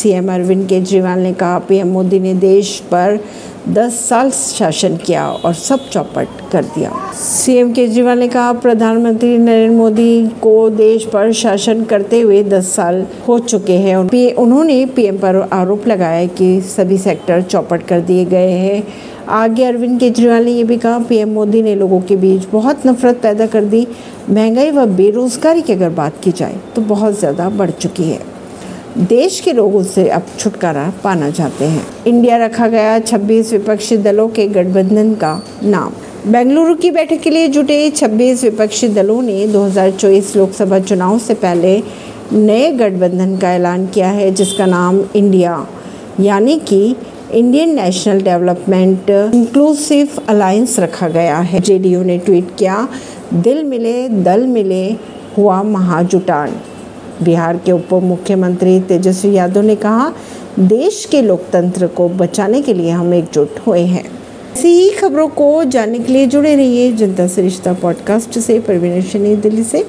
CM Arvind Kejriwal ने कहा, PM Modi ने देश पर 10 साल शासन किया और सब चौपट कर दिया। सीएम केजरीवाल ने कहा, प्रधानमंत्री नरेंद्र मोदी को देश पर शासन करते हुए 10 साल हो चुके हैं उन्होंने पीएम पर आरोप लगाया कि सभी सेक्टर चौपट कर दिए गए हैं। आगे अरविंद केजरीवाल ने यह भी कहा, पीएम मोदी ने लोगों के बीच बहुत नफरत पैदा कर दी, महँगाई व बेरोजगारी की अगर बात की जाए तो बहुत ज़्यादा बढ़ चुकी है। देश के लोगों से अब छुटकारा पाना चाहते हैं। इंडिया रखा गया 26 विपक्षी दलों के गठबंधन का नाम। बेंगलुरु की बैठक के लिए जुटे 26 विपक्षी दलों ने 2024 लोकसभा चुनाव से पहले नए गठबंधन का ऐलान किया है, जिसका नाम इंडिया। यानी कि Indian national development inclusive alliance रखा गया है। जेडीयू ने ट्वीट किया, दिल मिले, दल मिले, हुआ महाजुटान। बिहार के उप मुख्यमंत्री तेजस्वी यादव ने कहा, देश के लोकतंत्र को बचाने के लिए हम एकजुट हुए हैं। ऐसी ही खबरों को जानने के लिए जुड़े रहिए जनता सरिश्ता पॉडकास्ट से, परवीन दिल्ली से।